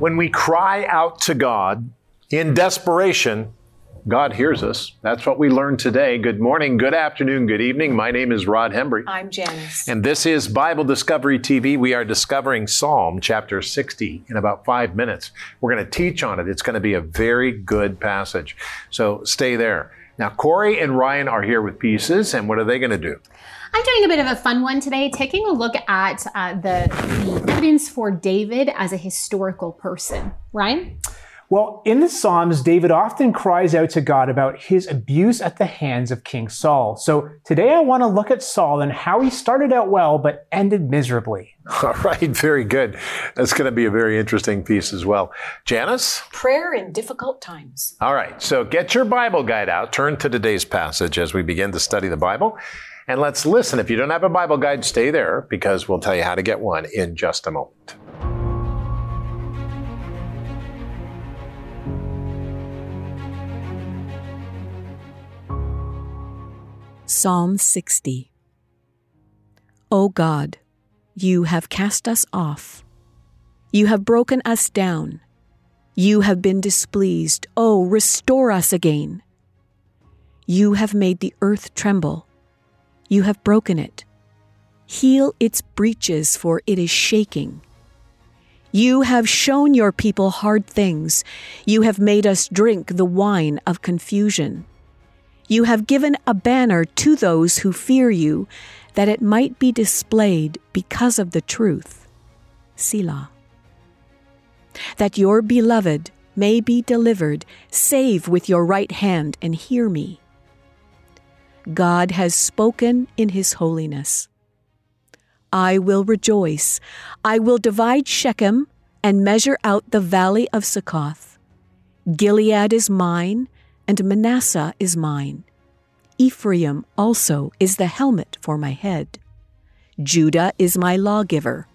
When we cry out to God in desperation, God hears us. That's what we learned today. Good morning, good afternoon, good evening. My name is Rod Hembree. I'm Janice. And this is Bible Discovery TV. We are discovering Psalm chapter 60 in about five minutes. We're going to teach on it. It's going to be a very good passage. So stay there. Now, Corey and Ryan are here with pieces, and what are they going to do? I'm doing a bit of a fun one today, taking a look at uh, the, the evidence for David as a historical person. Ryan? Well, in the Psalms, David often cries out to God about his abuse at the hands of King Saul. So today I want to look at Saul and how he started out well but ended miserably. All right, very good. That's going to be a very interesting piece as well. Janice? Prayer in difficult times. All right, so get your Bible guide out, turn to today's passage as we begin to study the Bible. And let's listen. If you don't have a Bible guide, stay there because we'll tell you how to get one in just a moment. Psalm 60 O God, you have cast us off. You have broken us down. You have been displeased. Oh, restore us again. You have made the earth tremble. You have broken it. Heal its breaches, for it is shaking. You have shown your people hard things. You have made us drink the wine of confusion. You have given a banner to those who fear you, that it might be displayed because of the truth. Selah. That your beloved may be delivered, save with your right hand and hear me. God has spoken in his holiness. I will rejoice. I will divide Shechem and measure out the valley of Succoth. Gilead is mine, and Manasseh is mine. Ephraim also is the helmet for my head. Judah is my lawgiver.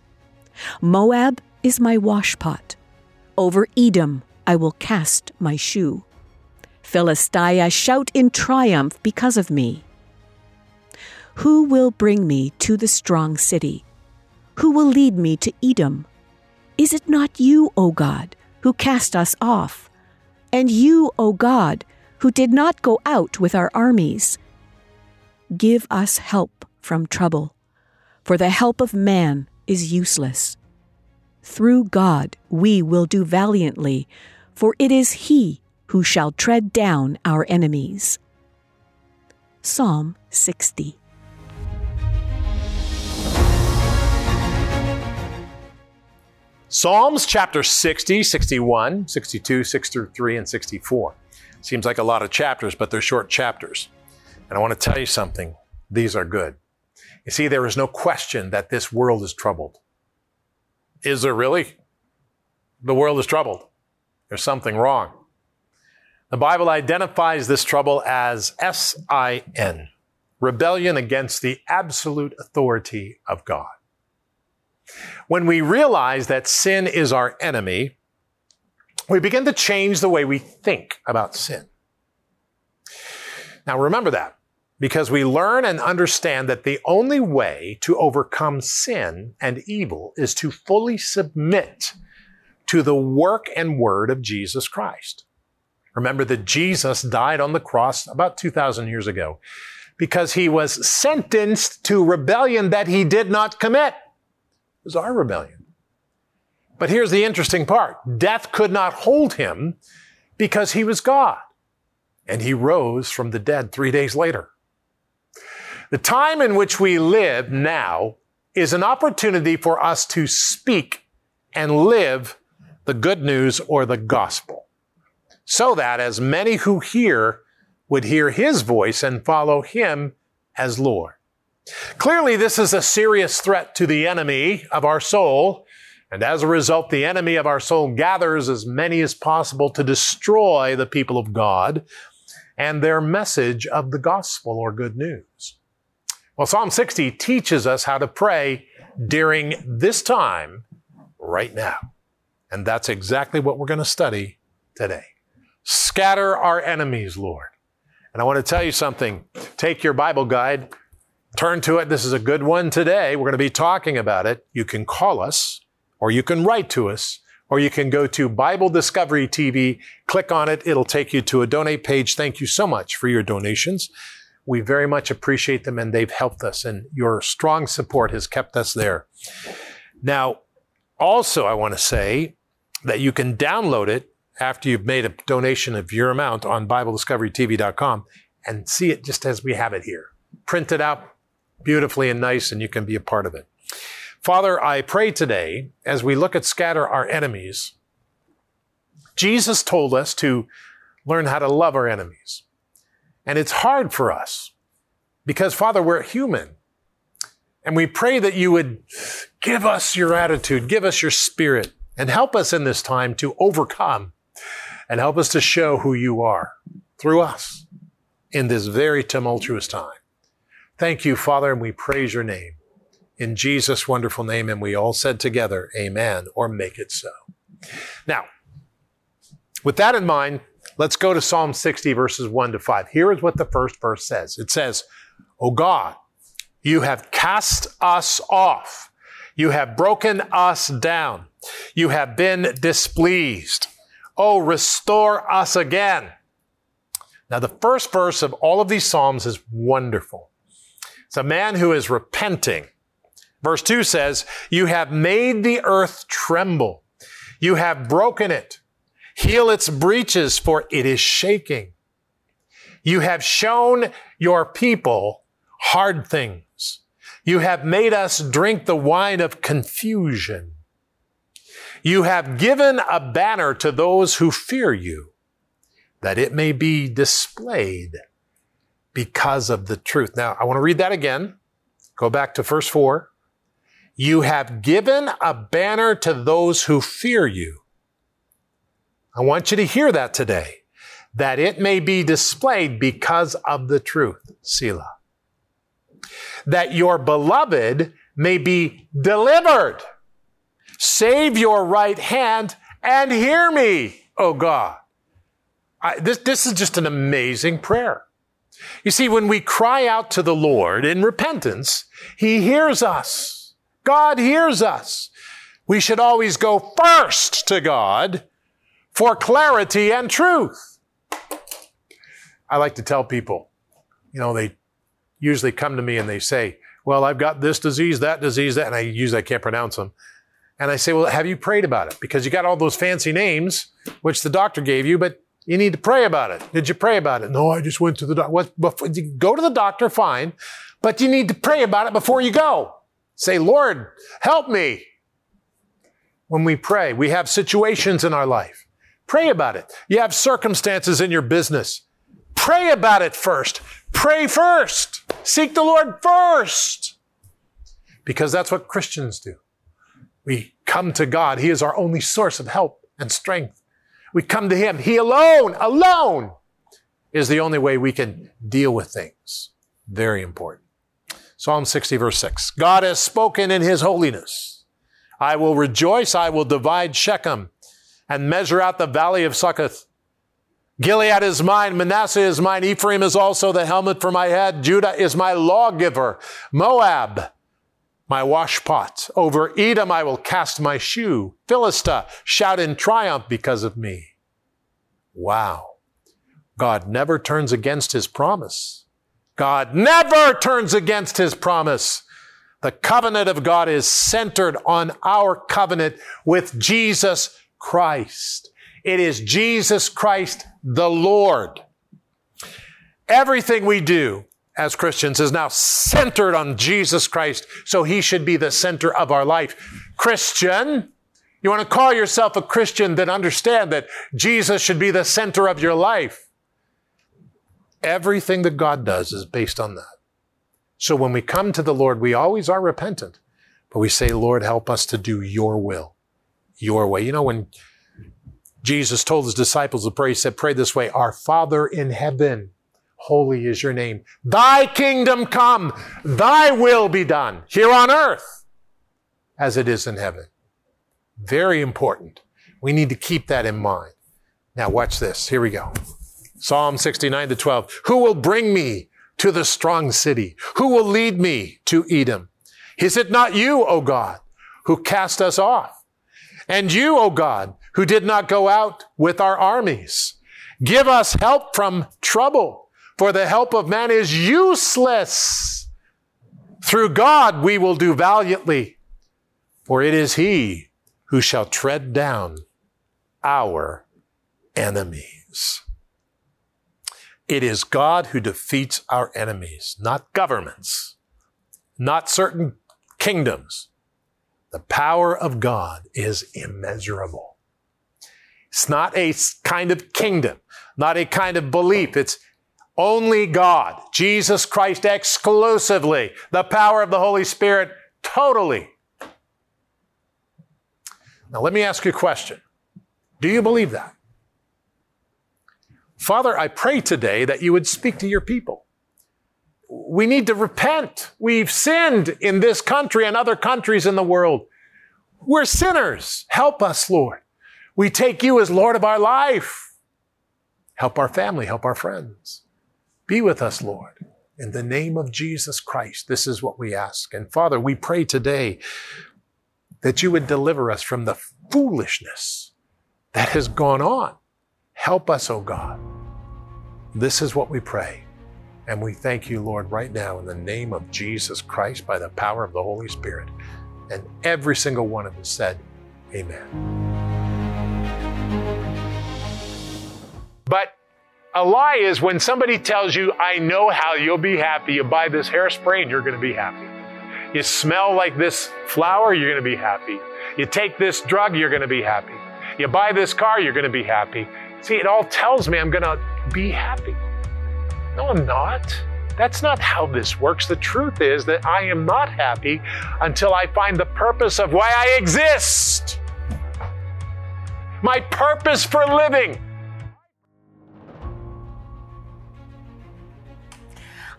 Moab is my washpot. Over Edom I will cast my shoe. Philistia shout in triumph because of me. Who will bring me to the strong city? Who will lead me to Edom? Is it not you, O God, who cast us off? And you, O God, who did not go out with our armies? Give us help from trouble, for the help of man is useless. Through God we will do valiantly, for it is He who shall tread down our enemies. Psalm 60. Psalms chapter 60, 61, 62, 63, and 64. Seems like a lot of chapters, but they're short chapters. And I want to tell you something. These are good. You see, there is no question that this world is troubled. Is there really? The world is troubled. There's something wrong. The Bible identifies this trouble as S I N, rebellion against the absolute authority of God. When we realize that sin is our enemy, we begin to change the way we think about sin. Now remember that because we learn and understand that the only way to overcome sin and evil is to fully submit to the work and word of Jesus Christ. Remember that Jesus died on the cross about 2,000 years ago because he was sentenced to rebellion that he did not commit. Was our rebellion. But here's the interesting part. Death could not hold him because he was God and he rose from the dead three days later. The time in which we live now is an opportunity for us to speak and live the good news or the gospel, so that as many who hear would hear his voice and follow him as Lord. Clearly, this is a serious threat to the enemy of our soul, and as a result, the enemy of our soul gathers as many as possible to destroy the people of God and their message of the gospel or good news. Well, Psalm 60 teaches us how to pray during this time right now. And that's exactly what we're going to study today. Scatter our enemies, Lord. And I want to tell you something. Take your Bible guide, turn to it. This is a good one today. We're going to be talking about it. You can call us or you can write to us. or you can go to Bible Discovery TV, click on it. It'll take you to a donate page. Thank you so much for your donations. We very much appreciate them and they've helped us and your strong support has kept us there. Now, also, I want to say that you can download it after you've made a donation of your amount on BibleDiscoveryTV.com and see it just as we have it here. Print it out beautifully and nice, and you can be a part of it. Father, I pray today as we look at scatter our enemies, Jesus told us to learn how to love our enemies. And it's hard for us because, Father, we're human. And we pray that you would give us your attitude, give us your spirit, and help us in this time to overcome and help us to show who you are through us in this very tumultuous time. Thank you, Father, and we praise your name. In Jesus' wonderful name, and we all said together, Amen, or make it so. Now, with that in mind, let's go to Psalm 60, verses 1 to 5. Here is what the first verse says it says, O God, you have cast us off. You have broken us down. You have been displeased. Oh, restore us again. Now, the first verse of all of these Psalms is wonderful. It's a man who is repenting. Verse 2 says, You have made the earth tremble. You have broken it. Heal its breaches, for it is shaking. You have shown your people hard things. You have made us drink the wine of confusion. You have given a banner to those who fear you, that it may be displayed because of the truth. Now, I want to read that again. Go back to verse 4. You have given a banner to those who fear you. I want you to hear that today, that it may be displayed because of the truth. Selah. That your beloved may be delivered. Save your right hand and hear me, O God. I, this, this is just an amazing prayer. You see, when we cry out to the Lord in repentance, He hears us. God hears us. We should always go first to God for clarity and truth. I like to tell people, you know, they usually come to me and they say, well, I've got this disease, that disease, that, and I usually I can't pronounce them. And I say, well, have you prayed about it? Because you got all those fancy names, which the doctor gave you, but you need to pray about it. Did you pray about it? No, I just went to the doctor. Go to the doctor, fine, but you need to pray about it before you go. Say, Lord, help me. When we pray, we have situations in our life. Pray about it. You have circumstances in your business. Pray about it first. Pray first. Seek the Lord first. Because that's what Christians do. We come to God. He is our only source of help and strength. We come to Him. He alone, alone is the only way we can deal with things. Very important. Psalm 60, verse 6. God has spoken in His holiness. I will rejoice. I will divide Shechem and measure out the valley of Succoth. Gilead is mine, Manasseh is mine, Ephraim is also the helmet for my head, Judah is my lawgiver, Moab my washpot. Over Edom I will cast my shoe. Philistia, shout in triumph because of me. Wow. God never turns against his promise. God never turns against his promise. The covenant of God is centered on our covenant with Jesus Christ. It is Jesus Christ the Lord. Everything we do as Christians is now centered on Jesus Christ, so he should be the center of our life. Christian, you want to call yourself a Christian, then understand that Jesus should be the center of your life. Everything that God does is based on that. So when we come to the Lord, we always are repentant, but we say, Lord, help us to do your will, your way. You know, when Jesus told his disciples to pray, he said, pray this way, our Father in heaven, Holy is your name. Thy kingdom come, thy will be done here on earth as it is in heaven. Very important. We need to keep that in mind. Now watch this. Here we go. Psalm 69 to 12. Who will bring me to the strong city? Who will lead me to Edom? Is it not you, O God, who cast us off And you, O God, who did not go out with our armies, give us help from trouble, for the help of man is useless. Through God we will do valiantly, for it is He who shall tread down our enemies. It is God who defeats our enemies, not governments, not certain kingdoms. The power of God is immeasurable. It's not a kind of kingdom, not a kind of belief. It's only God, Jesus Christ exclusively, the power of the Holy Spirit totally. Now, let me ask you a question. Do you believe that? Father, I pray today that you would speak to your people. We need to repent. We've sinned in this country and other countries in the world. We're sinners. Help us, Lord. We take you as Lord of our life. Help our family, help our friends. Be with us, Lord. In the name of Jesus Christ, this is what we ask. And Father, we pray today that you would deliver us from the foolishness that has gone on. Help us, O God. This is what we pray. And we thank you, Lord, right now in the name of Jesus Christ by the power of the Holy Spirit. And every single one of us said, Amen. But a lie is when somebody tells you, I know how you'll be happy. You buy this hairspray and you're going to be happy. You smell like this flower, you're going to be happy. You take this drug, you're going to be happy. You buy this car, you're going to be happy. See, it all tells me I'm going to be happy. No, I'm not. That's not how this works. The truth is that I am not happy until I find the purpose of why I exist. My purpose for living.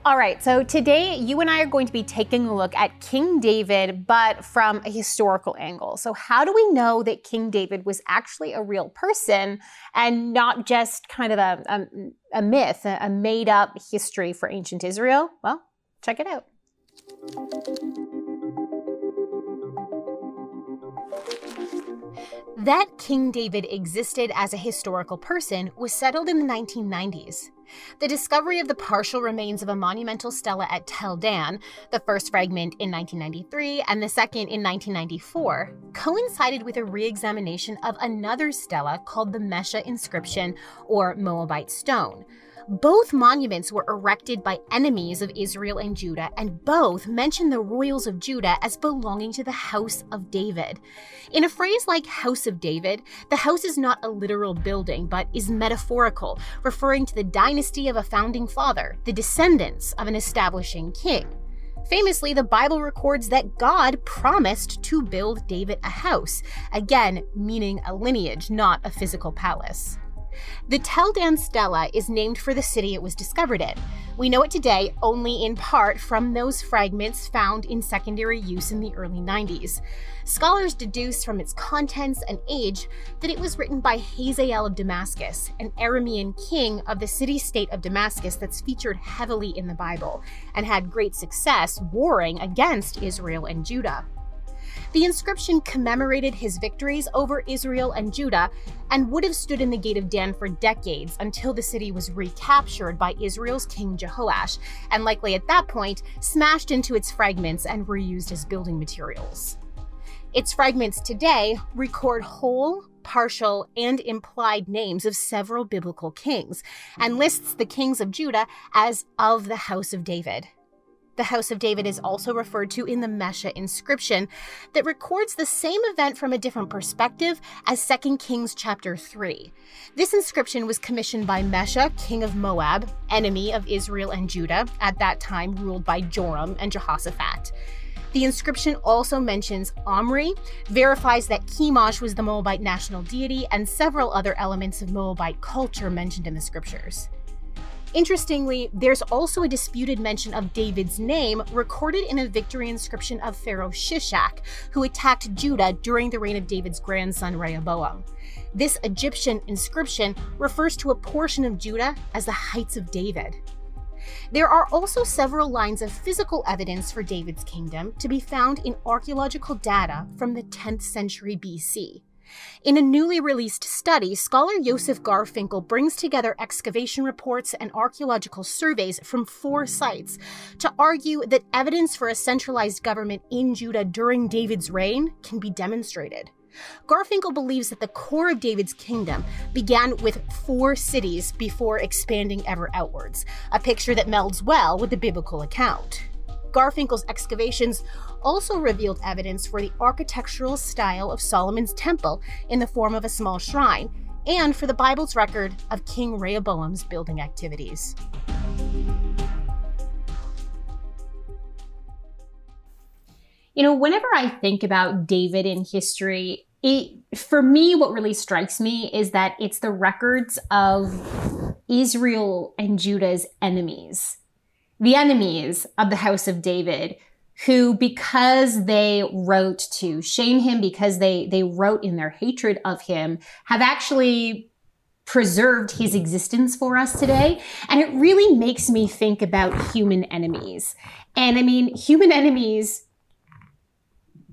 All right, so today you and I are going to be taking a look at King David, but from a historical angle. So, how do we know that King David was actually a real person and not just kind of a, a, a myth, a made up history for ancient Israel? Well, check it out. That King David existed as a historical person was settled in the 1990s. The discovery of the partial remains of a monumental stela at Tel Dan, the first fragment in 1993 and the second in 1994, coincided with a re examination of another stela called the Mesha inscription or Moabite stone. Both monuments were erected by enemies of Israel and Judah, and both mention the royals of Judah as belonging to the House of David. In a phrase like House of David, the house is not a literal building, but is metaphorical, referring to the dynasty of a founding father, the descendants of an establishing king. Famously, the Bible records that God promised to build David a house, again, meaning a lineage, not a physical palace. The Tel Dan Stela is named for the city it was discovered in. We know it today only in part from those fragments found in secondary use in the early 90s. Scholars deduce from its contents and age that it was written by Hazael of Damascus, an Aramean king of the city state of Damascus that's featured heavily in the Bible and had great success warring against Israel and Judah. The inscription commemorated his victories over Israel and Judah and would have stood in the Gate of Dan for decades until the city was recaptured by Israel's king Jehoash, and likely at that point smashed into its fragments and reused as building materials. Its fragments today record whole, partial, and implied names of several biblical kings, and lists the kings of Judah as of the house of David. The House of David is also referred to in the Mesha inscription that records the same event from a different perspective as 2 Kings chapter 3. This inscription was commissioned by Mesha, king of Moab, enemy of Israel and Judah, at that time ruled by Joram and Jehoshaphat. The inscription also mentions Omri, verifies that Chemosh was the Moabite national deity, and several other elements of Moabite culture mentioned in the scriptures. Interestingly, there's also a disputed mention of David's name recorded in a victory inscription of Pharaoh Shishak, who attacked Judah during the reign of David's grandson Rehoboam. This Egyptian inscription refers to a portion of Judah as the Heights of David. There are also several lines of physical evidence for David's kingdom to be found in archaeological data from the 10th century BC. In a newly released study, scholar Joseph Garfinkel brings together excavation reports and archaeological surveys from four sites to argue that evidence for a centralized government in Judah during David's reign can be demonstrated. Garfinkel believes that the core of David's kingdom began with four cities before expanding ever outwards, a picture that melds well with the biblical account. Garfinkel's excavations also revealed evidence for the architectural style of Solomon's temple in the form of a small shrine, and for the Bible's record of King Rehoboam's building activities. You know, whenever I think about David in history, it, for me, what really strikes me is that it's the records of Israel and Judah's enemies, the enemies of the house of David, who, because they wrote to shame him, because they, they wrote in their hatred of him, have actually preserved his existence for us today. And it really makes me think about human enemies. And I mean, human enemies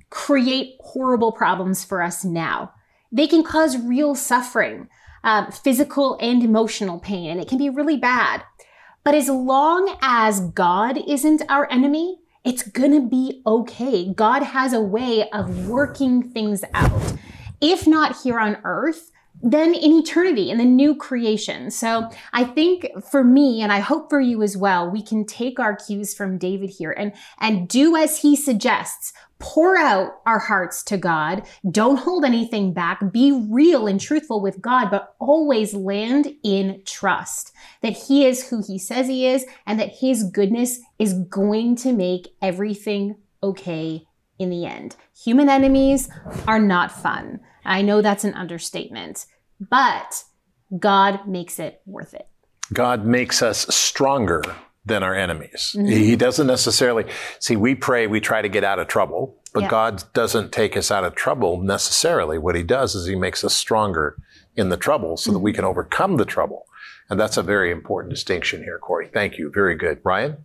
create horrible problems for us now. They can cause real suffering, um, physical and emotional pain, and it can be really bad. But as long as God isn't our enemy, it's gonna be okay. God has a way of working things out. If not here on earth, then in eternity, in the new creation. So I think for me, and I hope for you as well, we can take our cues from David here and, and do as he suggests. Pour out our hearts to God. Don't hold anything back. Be real and truthful with God, but always land in trust that He is who He says He is and that His goodness is going to make everything okay in the end. Human enemies are not fun. I know that's an understatement, but God makes it worth it. God makes us stronger than our enemies. Mm-hmm. He doesn't necessarily see, we pray, we try to get out of trouble, but yeah. God doesn't take us out of trouble necessarily. What he does is he makes us stronger in the trouble so mm-hmm. that we mm-hmm. can overcome the trouble. And that's a very important distinction here, Corey. Thank you. Very good. Ryan?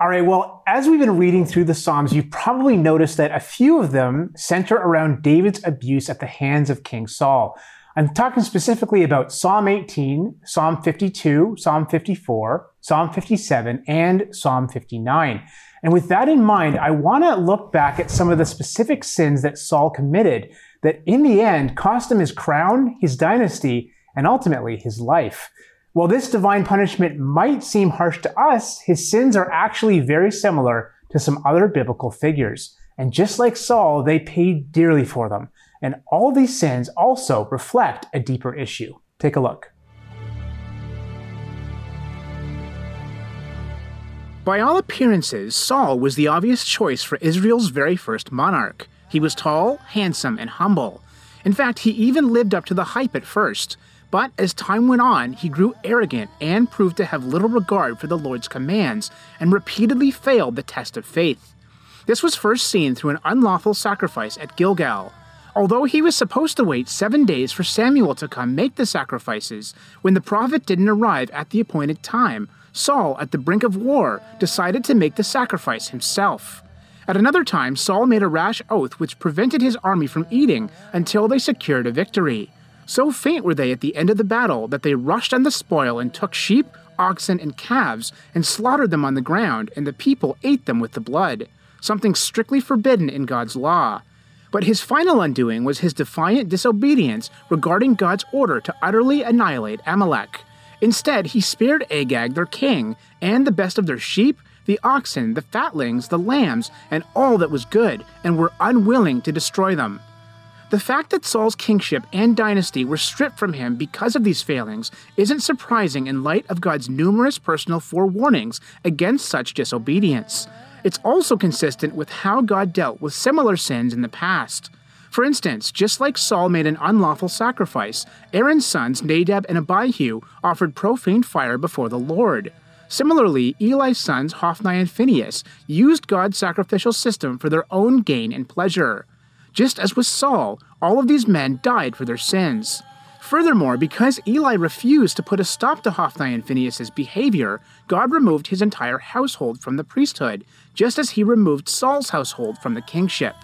All right. Well, as we've been reading through the Psalms, you've probably noticed that a few of them center around David's abuse at the hands of King Saul. I'm talking specifically about Psalm 18, Psalm 52, Psalm 54, Psalm 57, and Psalm 59. And with that in mind, I want to look back at some of the specific sins that Saul committed that in the end cost him his crown, his dynasty, and ultimately his life. While this divine punishment might seem harsh to us, his sins are actually very similar to some other biblical figures. And just like Saul, they paid dearly for them. And all these sins also reflect a deeper issue. Take a look. By all appearances, Saul was the obvious choice for Israel's very first monarch. He was tall, handsome, and humble. In fact, he even lived up to the hype at first. But as time went on, he grew arrogant and proved to have little regard for the Lord's commands and repeatedly failed the test of faith. This was first seen through an unlawful sacrifice at Gilgal. Although he was supposed to wait seven days for Samuel to come make the sacrifices, when the prophet didn't arrive at the appointed time, Saul, at the brink of war, decided to make the sacrifice himself. At another time, Saul made a rash oath which prevented his army from eating until they secured a victory. So faint were they at the end of the battle that they rushed on the spoil and took sheep, oxen, and calves and slaughtered them on the ground, and the people ate them with the blood, something strictly forbidden in God's law. But his final undoing was his defiant disobedience regarding God's order to utterly annihilate Amalek. Instead, he spared Agag, their king, and the best of their sheep, the oxen, the fatlings, the lambs, and all that was good, and were unwilling to destroy them. The fact that Saul's kingship and dynasty were stripped from him because of these failings isn't surprising in light of God's numerous personal forewarnings against such disobedience. It's also consistent with how God dealt with similar sins in the past. For instance, just like Saul made an unlawful sacrifice, Aaron's sons Nadab and Abihu offered profane fire before the Lord. Similarly, Eli's sons Hophni and Phinehas used God's sacrificial system for their own gain and pleasure. Just as with Saul, all of these men died for their sins. Furthermore, because Eli refused to put a stop to Hophni and Phinehas' behavior, God removed his entire household from the priesthood, just as he removed Saul's household from the kingship.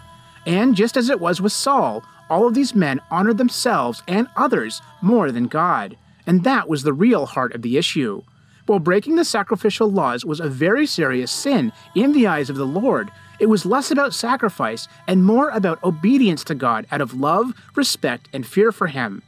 And just as it was with Saul, all of these men honored themselves and others more than God. And that was the real heart of the issue. While breaking the sacrificial laws was a very serious sin in the eyes of the Lord, it was less about sacrifice and more about obedience to God out of love, respect, and fear for Him.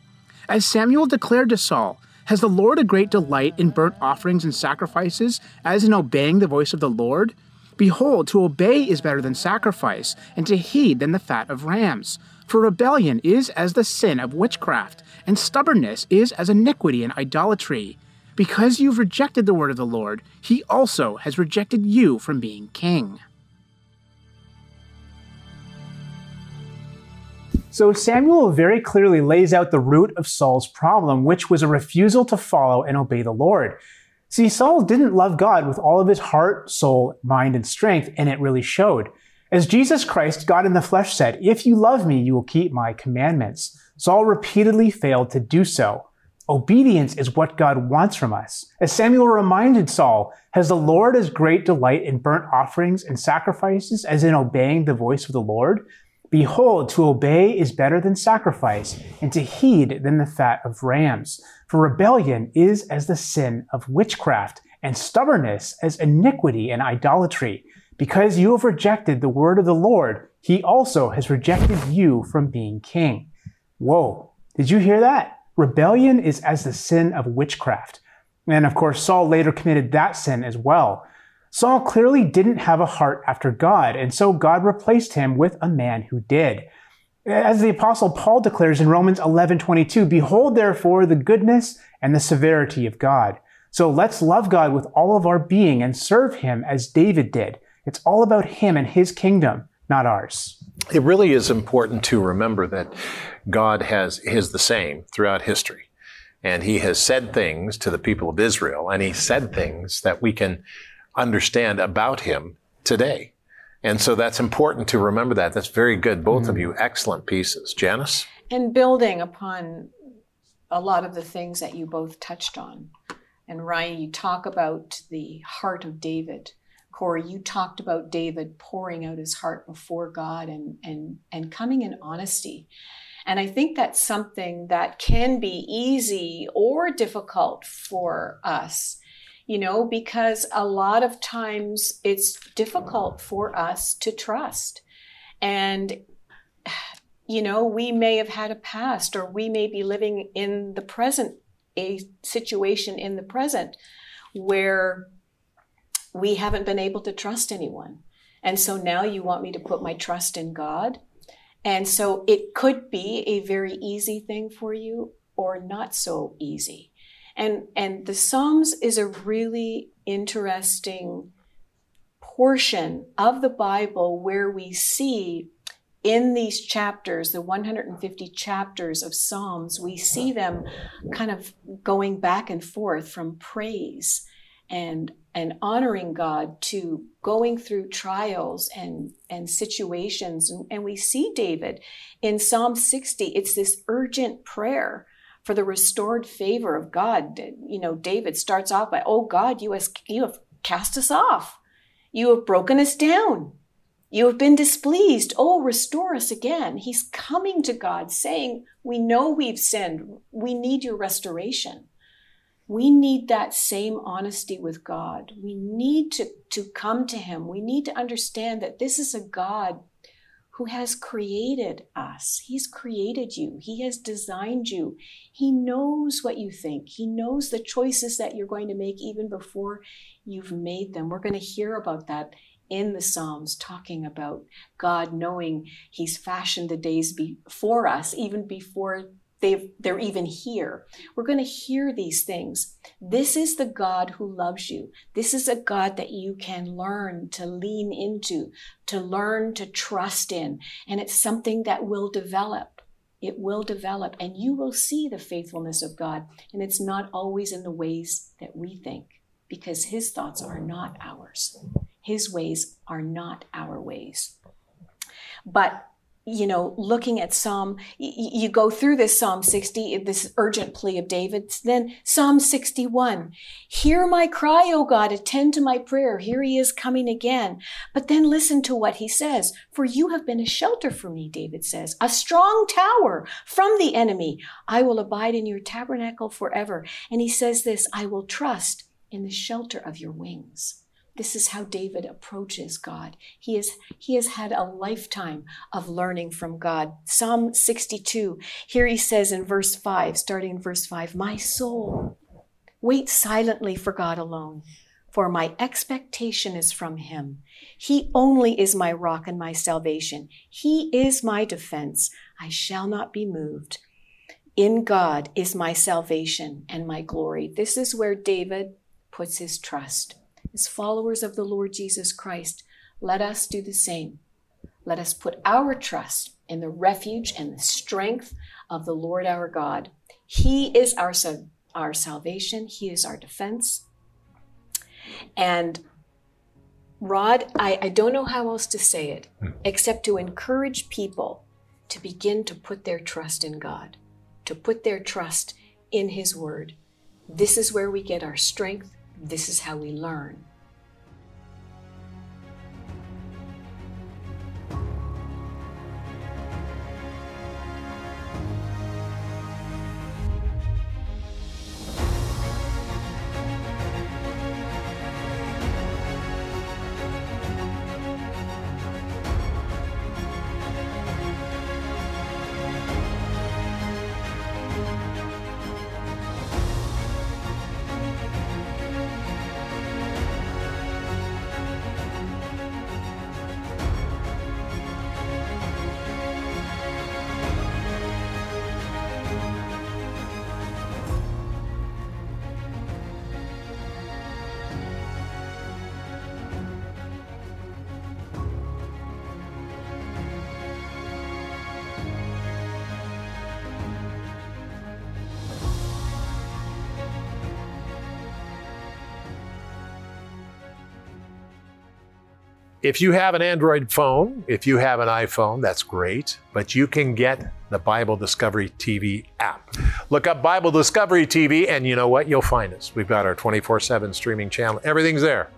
As Samuel declared to Saul, Has the Lord a great delight in burnt offerings and sacrifices, as in obeying the voice of the Lord? Behold, to obey is better than sacrifice, and to heed than the fat of rams. For rebellion is as the sin of witchcraft, and stubbornness is as iniquity and idolatry. Because you've rejected the word of the Lord, he also has rejected you from being king. So Samuel very clearly lays out the root of Saul's problem, which was a refusal to follow and obey the Lord. See, Saul didn't love God with all of his heart, soul, mind, and strength, and it really showed. As Jesus Christ, God in the flesh, said, If you love me, you will keep my commandments. Saul repeatedly failed to do so. Obedience is what God wants from us. As Samuel reminded Saul, has the Lord as great delight in burnt offerings and sacrifices as in obeying the voice of the Lord? Behold, to obey is better than sacrifice, and to heed than the fat of rams. For rebellion is as the sin of witchcraft, and stubbornness as iniquity and idolatry. Because you have rejected the word of the Lord, he also has rejected you from being king. Whoa, did you hear that? Rebellion is as the sin of witchcraft. And of course, Saul later committed that sin as well. Saul clearly didn't have a heart after God, and so God replaced him with a man who did. As the apostle Paul declares in Romans 11:22, behold therefore the goodness and the severity of God. So let's love God with all of our being and serve him as David did. It's all about him and his kingdom, not ours. It really is important to remember that God has is the same throughout history. And he has said things to the people of Israel, and he said things that we can understand about him today. And so that's important to remember that. That's very good. Both mm-hmm. of you, excellent pieces. Janice? And building upon a lot of the things that you both touched on. And Ryan, you talk about the heart of David. Corey, you talked about David pouring out his heart before God and, and, and coming in honesty. And I think that's something that can be easy or difficult for us you know, because a lot of times it's difficult for us to trust. And, you know, we may have had a past or we may be living in the present, a situation in the present where we haven't been able to trust anyone. And so now you want me to put my trust in God. And so it could be a very easy thing for you or not so easy. And, and the Psalms is a really interesting portion of the Bible where we see in these chapters, the 150 chapters of Psalms, we see them kind of going back and forth from praise and and honoring God to going through trials and and situations. And, and we see David in Psalm 60 it's this urgent prayer for the restored favor of God. You know, David starts off by, Oh God, you, have cast us off. You have broken us down. You have been displeased. Oh, restore us again. He's coming to God saying, We know we've sinned. We need your restoration. We need that same honesty with God. We need to, to come to Him. We need to understand that this is a God who has created us. He's created you. He has designed you. He knows what you think. He knows the choices that you're going to make even before you've made them. We're going to hear about that in the Psalms, talking about God knowing He's fashioned the days before us, even before they they're even here. We're going to hear these things. This is the God who loves you. This is a God that you can learn to lean into, to learn to trust in. And it's something that will develop. It will develop, and you will see the faithfulness of God. And it's not always in the ways that we think, because His thoughts are not ours. His ways are not our ways. But you know, looking at Psalm, you go through this Psalm 60, this urgent plea of David, then Psalm 61. Hear my cry, O God, attend to my prayer. Here he is coming again. But then listen to what he says. For you have been a shelter for me, David says, a strong tower from the enemy. I will abide in your tabernacle forever. And he says this, I will trust in the shelter of your wings. This is how David approaches God. He, is, he has had a lifetime of learning from God. Psalm 62, here he says in verse 5, starting in verse 5, My soul, wait silently for God alone, for my expectation is from him. He only is my rock and my salvation. He is my defense. I shall not be moved. In God is my salvation and my glory. This is where David puts his trust as followers of the Lord Jesus Christ, let us do the same. Let us put our trust in the refuge and the strength of the Lord our God. He is our, our salvation, He is our defense. And Rod, I, I don't know how else to say it except to encourage people to begin to put their trust in God, to put their trust in His Word. This is where we get our strength. This is how we learn. If you have an Android phone, if you have an iPhone, that's great, but you can get the Bible Discovery TV app. Look up Bible Discovery TV, and you know what? You'll find us. We've got our 24 7 streaming channel, everything's there.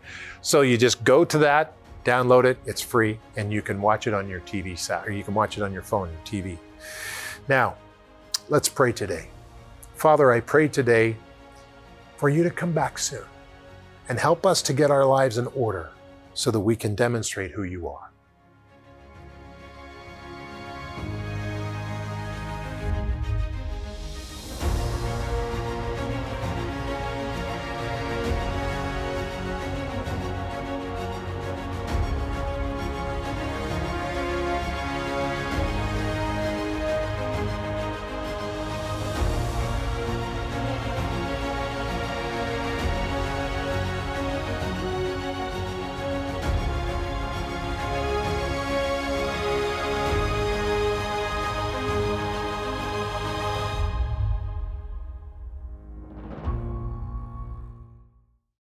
So you just go to that, download it, it's free, and you can watch it on your TV set, or you can watch it on your phone, your TV. Now, let's pray today. Father, I pray today for you to come back soon and help us to get our lives in order so that we can demonstrate who you are.